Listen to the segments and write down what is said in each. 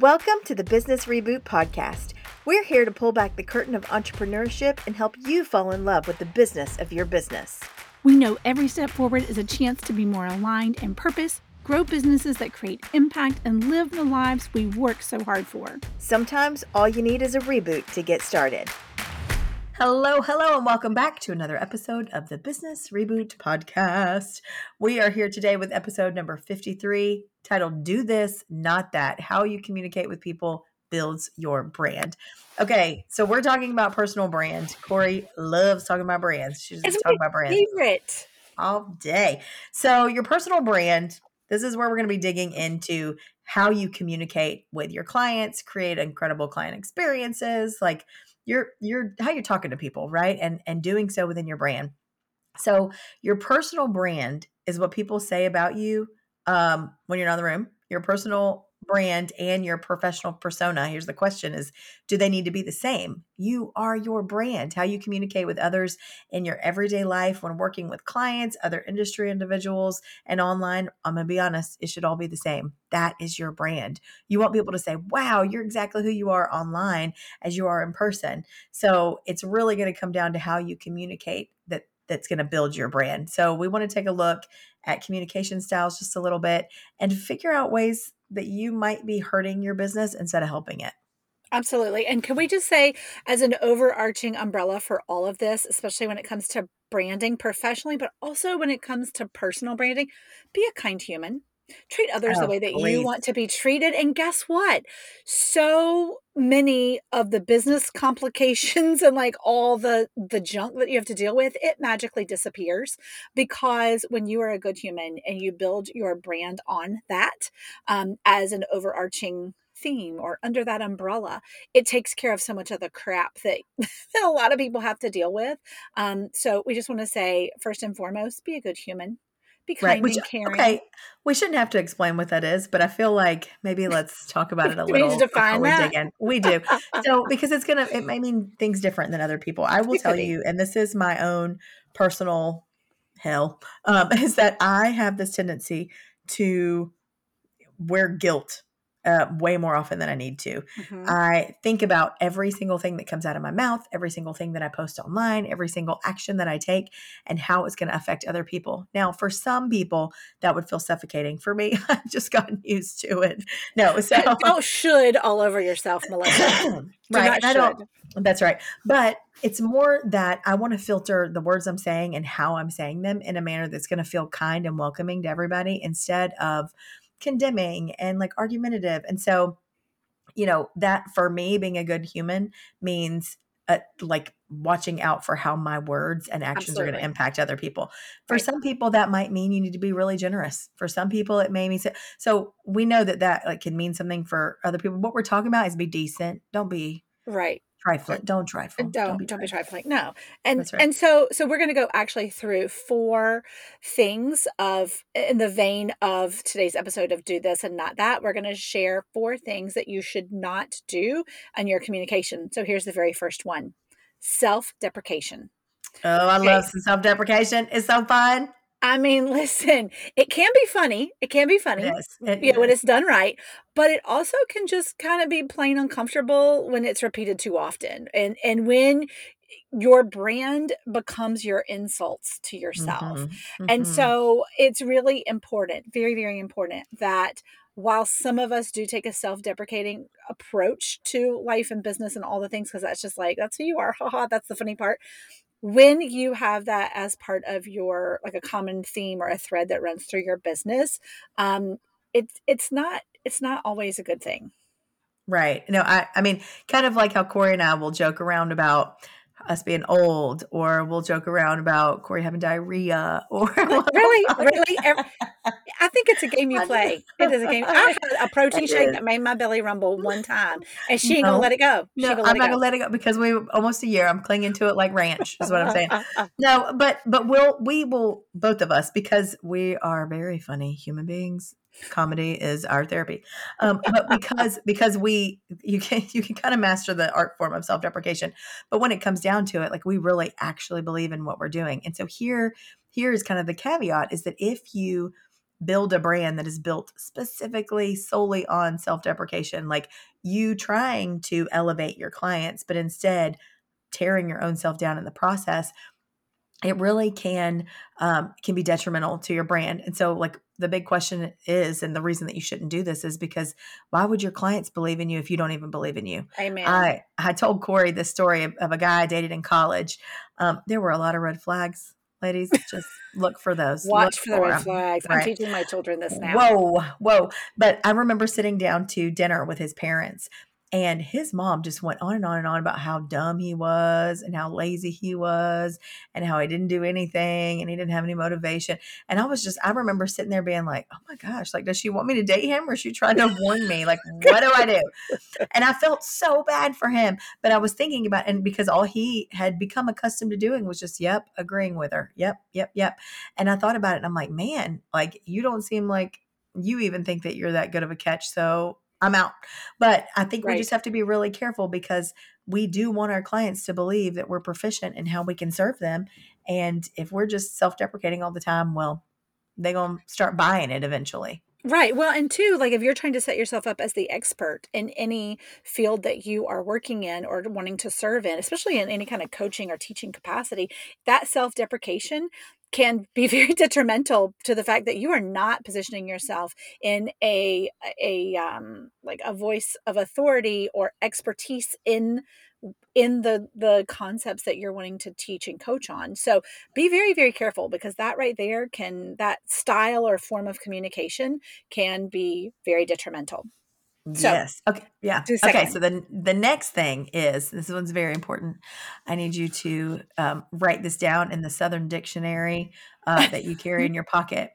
Welcome to the Business Reboot Podcast. We're here to pull back the curtain of entrepreneurship and help you fall in love with the business of your business. We know every step forward is a chance to be more aligned in purpose, grow businesses that create impact, and live the lives we work so hard for. Sometimes all you need is a reboot to get started. Hello, hello, and welcome back to another episode of the Business Reboot Podcast. We are here today with episode number 53 titled Do This, Not That How You Communicate with People Builds Your Brand. Okay, so we're talking about personal brand. Corry loves talking about brands. She's just talking about brands Favorite. all day. So, your personal brand, this is where we're going to be digging into how you communicate with your clients, create incredible client experiences, like you're you're how you're talking to people, right? And and doing so within your brand. So, your personal brand is what people say about you um when you're not in the room. Your personal brand and your professional persona here's the question is do they need to be the same? You are your brand. How you communicate with others in your everyday life when working with clients other industry individuals and online i'm gonna be honest it should all be the same. That is your brand. You want people to say wow you're exactly who you are online as you are in person. So it's really going to come down to how you communicate that that's going to build your brand. So we want to take a look at communication styles just a little bit and figure out ways that you might be hurting your business instead of helping it. Absolutely. And can we just say, as an overarching umbrella for all of this, especially when it comes to branding professionally, but also when it comes to personal branding, be a kind human. Treat others the Oh, way that please. you want to be treated. And guess what? So many of the business complications and like all the the junk that you have to deal with, it magically disappears because when you are a good human and you build your brand on that um, as an overarching theme or under that umbrella, it takes care of so much of the crap that, that a lot of people have to deal with. Um, so we just want to say, first and foremost, be a good human, be Right. Which, and caring. okay, we shouldn't have to explain what that is, but I feel like maybe let's talk about it a Do we need to little before define we that? dig in. We do. So, because it's going to, it may mean things different than other people. I will tell you, and this is my own personal hell, um, is that I have this tendency to wear guilt uh, way more often than I need to. Mhm. I think about every single thing that comes out of my mouth, every single thing that I post online, every single action that I take, and how it's going to affect other people. Now, for some people, that would feel suffocating. For me, I've just gotten used to it. No, so Don't should all over yourself, Melissa. Right, I don't. That's right. But it's more that I want to filter the words I'm saying and how I'm saying them in a manner that's going to feel kind and welcoming to everybody instead of condemning and like argumentative. And so, you know, that for me, being a good human means uh, like watching out for how my words and actions are going to impact other people. For Right. some people, that might mean you need to be really generous. For some people, it may mean so. So we know that that like can mean something for other people. What we're talking about is be decent. Don't be Right. Trifling. Uh, don't trifle. Don't don't be, trifling. No. And right. and so so we're going to go actually through four things of in the vein of today's episode of do this and not that. We're going to share four things that you should not do in your communication. So here's the very first one. Self-deprecation. Oh, I Okay. love some self deprecation. It's so fun. I mean, listen, it can be funny. It can be funny. Yes. It you know, when it's done right, but it also can just kind of be plain uncomfortable when it's repeated too often. And and when your brand becomes your insults to yourself. Mhm, And mhm. so it's really important, very, very important that while some of us do take a self deprecating approach to life and business and all the things, because that's just like, that's who you are. Haha, that's the funny part. When you have that as part of your, like a common theme or a thread that runs through your business, um, it's it's not it's not always a good thing. Right. No, I, I mean, kind of like how Corry and I will joke around about us being old, or we'll joke around about Corry having diarrhea, or Really, really, I think it's a game you play. It is a game. I had a protein shake that made my belly rumble one time, and she ain't gonna let it go. She No, I'm not it gonna let it go because we almost a year. I'm clinging to it like ranch, is what I'm saying. No, but but we'll we will both of us because we are very funny human beings. Comedy is our therapy, um, but because because we you can you can kind of master the art form of self deprecation, but when it comes down to it, like we really actually believe in what we're doing, and so here here is kind of the caveat is that if you build a brand that is built specifically solely on self-deprecation like you trying to elevate your clients but instead tearing your own self down in the process it really can um, can be detrimental to your brand. And so like the big question is and the reason that you shouldn't do this is because why would your clients believe in you if you don't even believe in you Amen. i i told corry this story of, of a guy i dated in college um, there were a lot of red flags ladies just look for those Watch Look for the red them. flags. I'm teaching my children this now. Whoa, whoa. But I remember sitting down to dinner with his parents, and his mom just went on and on and on about how dumb he was and how lazy he was and how he didn't do anything and he didn't have any motivation. And I was just, I remember sitting there being like, oh my gosh, like, does she want me to date him or is she trying to warn me? Like, what do I do? And I felt so bad for him. But I was thinking about, and because all he had become accustomed to doing was just, yep, agreeing with her. Yep, yep, yep. And I thought about it and I'm like, man, like, you don't seem like you even think that you're that good of a catch. So I'm out. But I think Right. we just have to be really careful because we do want our clients to believe that we're proficient in how we can serve them. And if we're just self deprecating all the time, well, they're going to start buying it eventually. Right. Well, and two, like if you're trying to set yourself up as the expert in any field that you are working in or wanting to serve in, especially in any kind of coaching or teaching capacity, that self deprecation can be very detrimental to the fact that you are not positioning yourself in a a um like a voice of authority or expertise in in the the concepts that you're wanting to teach and coach on. So be very very careful because that right there can that style or form of communication can be very detrimental. So- yes. Okay. Yeah. Okay. So then the next thing is this one's very important. I need you to um, write this down in the Southern Dictionary uh, that you carry in your pocket.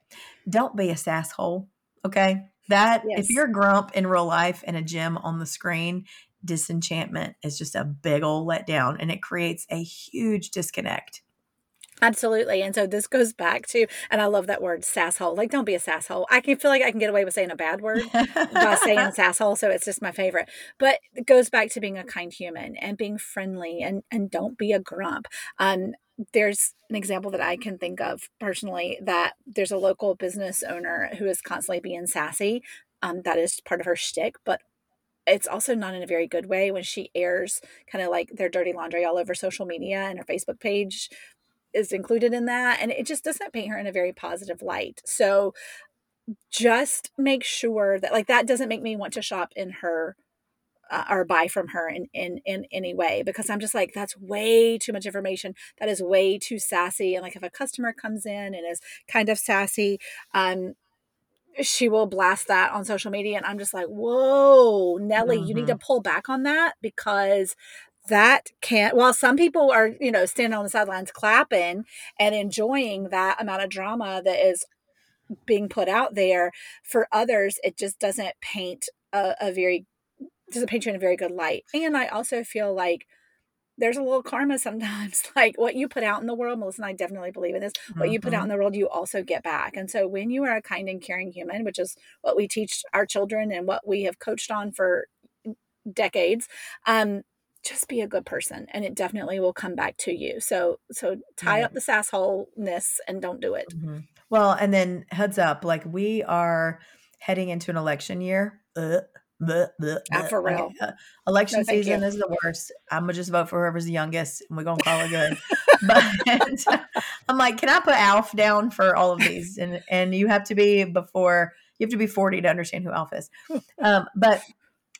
Don't be a sasshole. Okay. That Yes. if you're a grump in real life and a gem on the screen, disenchantment is just a big old letdown and it creates a huge disconnect. Absolutely. And so this goes back to and I love that word sasshole. Like don't be a sasshole. I can feel like I can get away with saying a bad word by saying sasshole, so it's just my favorite. But it goes back to being a kind human and being friendly and and don't be a grump. Um there's an example that I can think of personally that there's a local business owner who is constantly being sassy. Um, that is part of her shtick, but it's also not in a very good way when she airs kind of like their dirty laundry all over social media and her Facebook page is included in that. And it just doesn't paint her in a very positive light. So just make sure that like that doesn't make me want to shop in her uh, or buy from her in, in in any way because I'm just like that's way too much information. That is way too sassy. And like if a customer comes in and is kind of sassy, um, she will blast that on social media, and I'm just like, whoa, Nelly, you need to pull back on that because that can't. While some people are you know standing on the sidelines clapping and enjoying that amount of drama that is being put out there, for others it just doesn't paint a, a very doesn't paint you in a very good light. And I also feel like there's a little karma sometimes. Like what you put out in the world, Melissa and I definitely believe in this. What you put out in the world, you also get back. And so when you are a kind and caring human, which is what we teach our children and what we have coached on for decades, um, just be a good person and it definitely will come back to you. So so tie Yeah. up the sassholeness and don't do it. Mhm. Well, and then heads up, like we are heading into an election year. Ugh, bleh, bleh, Ah, bleh. for real. uh, election No, season is the worst. I'm gonna just vote for whoever's the youngest, and we're gonna call it good. but I'm like, can I put Alf down for all of these? And and you have to be before you have to be 40 to understand who Alf is. Um, but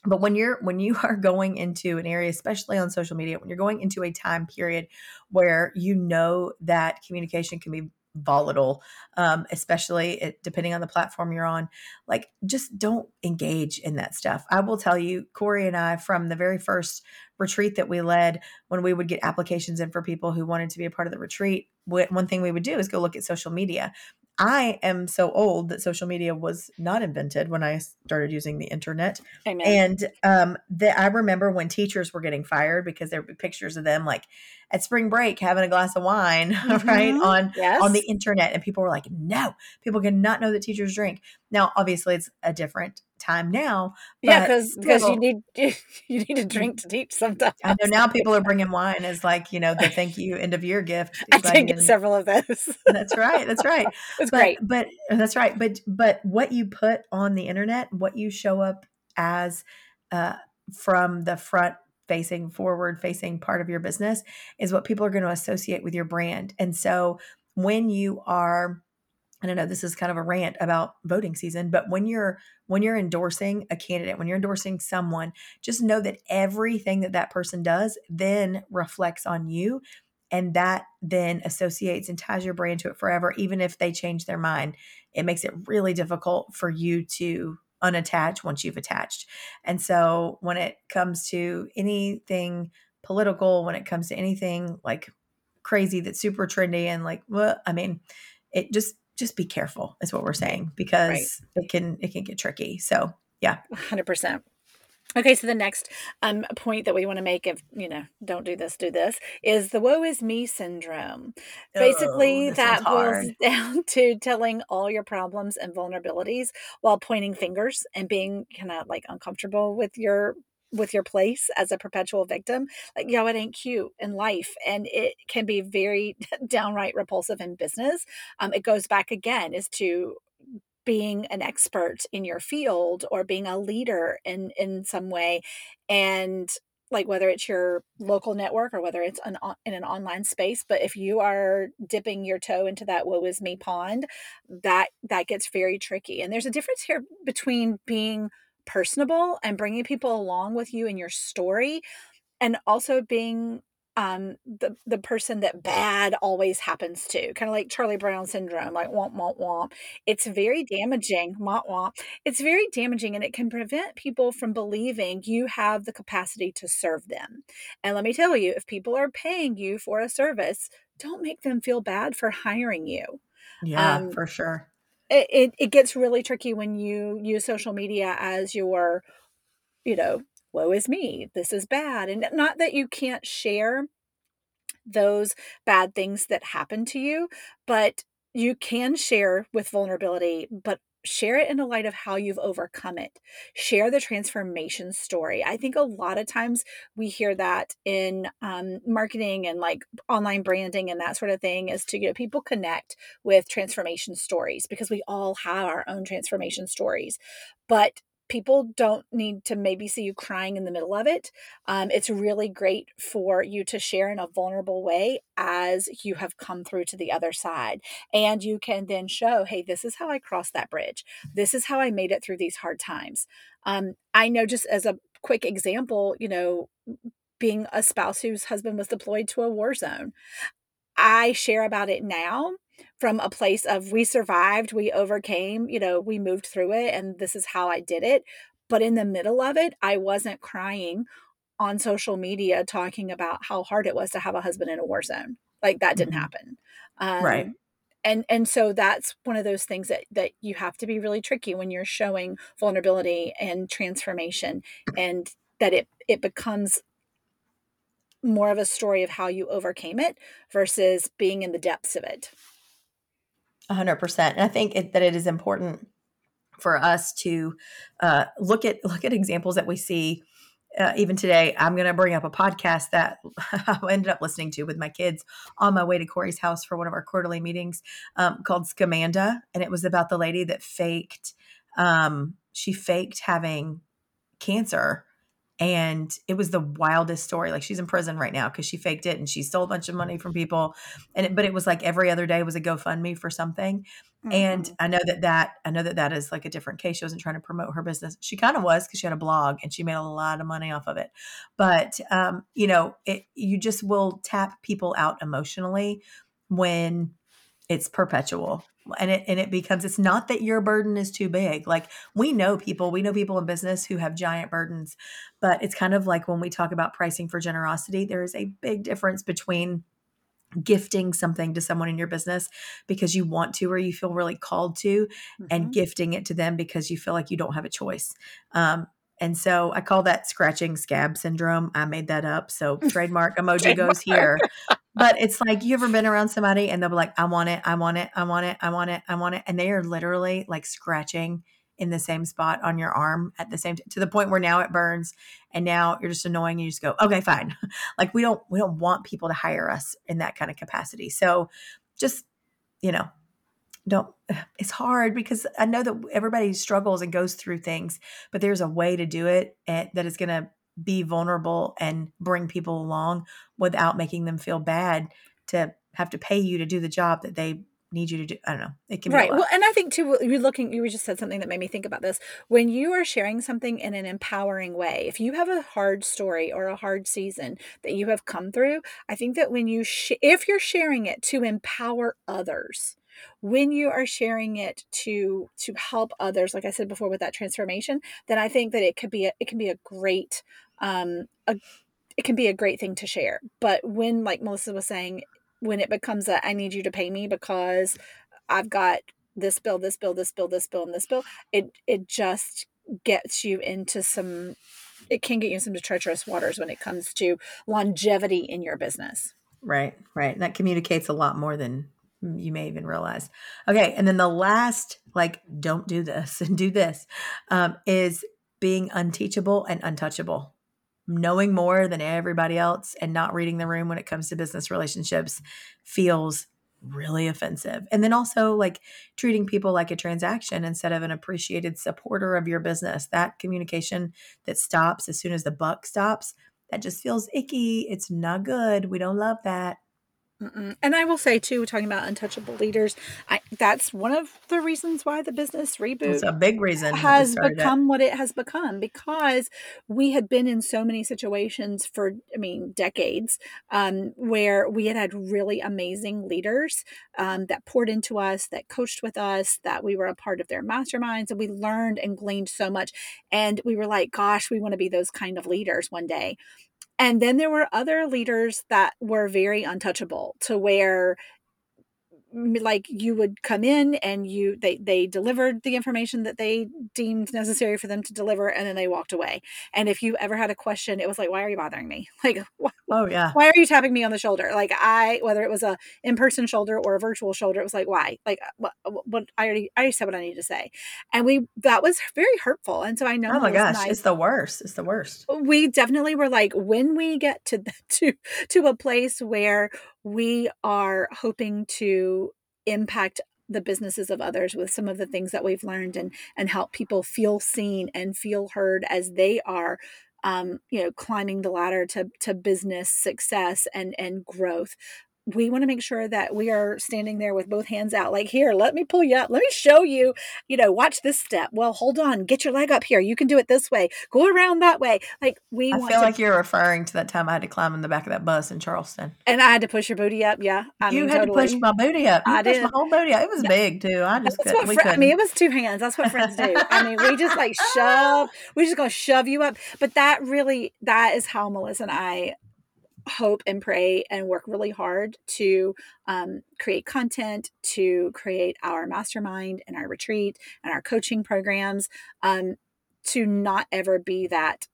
but when you're when you are going into an area especially on social media when you're going into a time period where you know that communication can be volatile um, especially it, depending on the platform you're on like just don't engage in that stuff. I will tell you corry and i from the very first retreat that we led when we would get applications in for people who wanted to be a part of the retreat one thing we would do is go look at social media i am so old that social media was not invented when i started using the internet Amen. and um, the, I remember when teachers were getting fired because there were pictures of them like at spring break having a glass of wine, right Mhm. on yes. on the internet, and people were like, "No, people cannot know that teachers drink." Now, obviously, it's a different time now. Yeah, because because you need you, you need a drink to teach sometimes. I know now people are bringing wine as like you know the thank you end of year gift. I did get several of those. That's right. That's right. It's but, great. But that's right. But but what you put on the internet, what you show up as uh, from the front facing, forward facing part of your business is what people are going to associate with your brand. And so when you are I don't know, this is kind of a rant about voting season, but when you're when you're endorsing a candidate, when you're endorsing someone, just know that everything that that person does then reflects on you and that then associates and ties your brand to it forever even if they change their mind. It makes it really difficult for you to unattach once you've attached. And so when it comes to anything political, when it comes to anything like crazy that's super trendy and like well, I mean, it just just be careful is what we're saying because it can it can get tricky. So yeah, hundred percent. Okay, so the next um, point that we want to make, if you know, don't do this, do this, is the "woe is me" syndrome. Basically, Oh, this that boils down to telling all your problems and vulnerabilities while pointing fingers and being kind of like uncomfortable with your with your place as a perpetual victim like yo it ain't cute in life and it can be very downright repulsive in business um, it goes back again is to being an expert in your field or being a leader in in some way and like whether it's your local network or whether it's an, on- in an online space but if you are dipping your toe into that woe is me pond that that gets very tricky and there's a difference here between being personable and bringing people along with you in your story and also being um the the person that bad always happens to kind of like charlie brown syndrome like womp womp womp. It's very damaging womp womp. It's very damaging and it can prevent people from believing you have the capacity to serve them. And let me tell you if people are paying you for a service don't make them feel bad for hiring you. Yeah, Um, for sure. It, it, it gets really tricky when you use social media as your you know woe is me this is bad. And not that you can't share those bad things that happen to you but you can share with vulnerability but share it in the light of how you've overcome it. Share the transformation story. I think a lot of times we hear that in um, marketing and like online branding and that sort of thing is to you know people connect with transformation stories because we all have our own transformation stories. But people don't need to maybe see you crying in the middle of it um, it's really great for you to share in a vulnerable way as you have come through to the other side and you can then show hey this is how i crossed that bridge. This is how i made it through these hard times. Um, i know just as a quick example you know being a spouse whose husband was deployed to a war zone i share about it now from a place of we survived we overcame you know we moved through it and this is how i did it but in the middle of it i wasn't crying on social media talking about how hard it was to have a husband in a war zone like that didn't Mhm. happen um, Right. and and so that's one of those things that that you have to be really tricky when you're showing vulnerability and transformation and that it it becomes more of a story of how you overcame it versus being in the depths of it A hundred percent. And I think it, that it is important for us to uh, look at look at examples that we see. Uh, even today, I'm going to bring up a podcast that I ended up listening to with my kids on my way to Corry's house for one of our quarterly meetings um, called Scamanda, and it was about the lady that faked. Um, she faked having cancer and it was the wildest story. Like she's in prison right now because she faked it and she stole a bunch of money from people. And it, but it was like every other day was a gofundme for something. And Mhm. i know that that i know that that is like a different case. She wasn't trying to promote her business. She kind of was because she had a blog and she made a lot of money off of it. But um you know it you just will tap people out emotionally when it's perpetual and it and it becomes it's not that your burden is too big like we know people we know people in business who have giant burdens but it's kind of like when we talk about pricing for generosity there is a big difference between gifting something to someone in your business because you want to or you feel really called to and Mhm. gifting it to them because you feel like you don't have a choice. Um, and so i call that scratching scab syndrome. I made that up so trademark emoji goes here but it's like you ever been around somebody and they'll be like i want it i want it i want it i want it i want it and they are literally like scratching in the same spot on your arm at the same to the point where now it burns and now you're just annoying and you just go okay fine. Like we don't we don't want people to hire us in that kind of capacity. So just you know don't it's hard because i know that everybody struggles and goes through things but there's a way to do it and, that is going to be vulnerable and bring people along without making them feel bad to have to pay you to do the job that they need you to do. I don't know. It can be. right. Well, and I think too, you're looking, you just said something that made me think about this. When you are sharing something in an empowering way, if you have a hard story or a hard season that you have come through, I think that when you, sh- if you're sharing it to empower others, when you are sharing it to to help others like i said before with that transformation then i think that it could be a, it can be a great um a it can be a great thing to share but when like melissa was saying when it becomes a I need you to pay me because I've got this bill, this bill, this bill, this bill, and this bill, it it just gets you into some it can get you into treacherous waters when it comes to longevity in your business. Right, right. That communicates a lot more than you may even realize. Okay, and then the last, like, don't do this and do this, um, is being unteachable and untouchable knowing more than everybody else and not reading the room when it comes to business relationships feels really offensive. And then also like treating people like a transaction instead of an appreciated supporter of your business. That communication that stops as soon as the buck stops, that just feels icky. It's not good. We don't love that. Mm-mm. And I will say too, talking about untouchable leaders, I, that's one of the reasons why the business reboot it's a big reason has become it. what it has become because we had been in so many situations for, I mean, decades um, where we had had really amazing leaders um, that poured into us, that coached with us, that we were a part of their masterminds, and we learned and gleaned so much. And we were like, gosh, we want to be those kind of leaders one day. And then there were other leaders that were very untouchable to where like you would come in and you they they delivered the information that they deemed necessary for them to deliver and then they walked away. And if you ever had a question it was like why are you bothering me? Like oh yeah. Why are you tapping me on the shoulder? Like i whether it was a in-person shoulder or a virtual shoulder it was like why? Like uh, what, uh, what i already i already said what i need to say. And we that was very hurtful. And so i know oh my gosh nice. it's the worst it's the worst. We definitely were like when we get to the, to to a place where we are hoping to impact the businesses of others with some of the things that we've learned and and help people feel seen and feel heard as they are um, you know climbing the ladder to to business success and and growth we want to make sure that we are standing there with both hands out like here let me pull you up let me show you you know watch this step. Well hold on get your leg up here you can do it this way go around that way. Like we i feel to, like you're referring to that time i had to climb in the back of that bus in charleston. And i had to push your booty up yeah I you mean, had totally. to push my booty up you i did. my whole booty up it was big too i just couldn't, fr- couldn't. i mean it was two hands that's what friends do. I mean we just like shove we just gonna shove you up but that really that is how melissa and i hope and pray and work really hard to um, create content, to create our mastermind and our retreat and our coaching programs, um, to not ever be that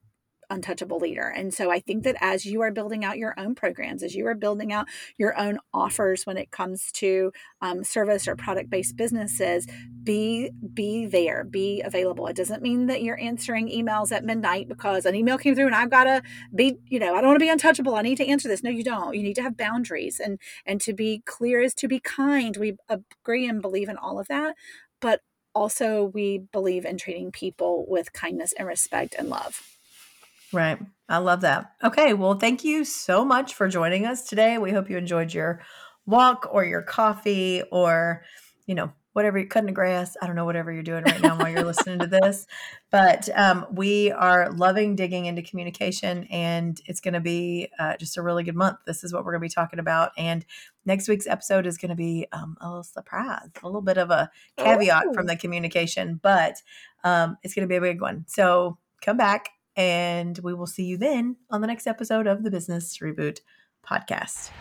untouchable leader. And so I think that as you are building out your own programs, as you are building out your own offers when it comes to um, service or product based businesses, be be there, be available. It doesn't mean that you're answering emails at midnight because an email came through and I've got to be, you know, I don't want to be untouchable. I need to answer this. No, you don't. You need to have boundaries and and to be clear is to be kind. We agree and believe in all of that, but also we believe in treating people with kindness and respect and love. Right. I love that. Okay. Well, thank you so much for joining us today. We hope you enjoyed your walk or your coffee or, you know, whatever you're cutting the grass. I don't know, whatever you're doing right now while you're listening to this. But um, we are loving digging into communication, and it's going to be uh, just a really good month. This is what we're going to be talking about. And next week's episode is going to be um, a little surprise, a little bit of a caveat from the communication, but um, it's going to be a big one. So come back and we will see you then on the next episode of the Business Reboot podcast.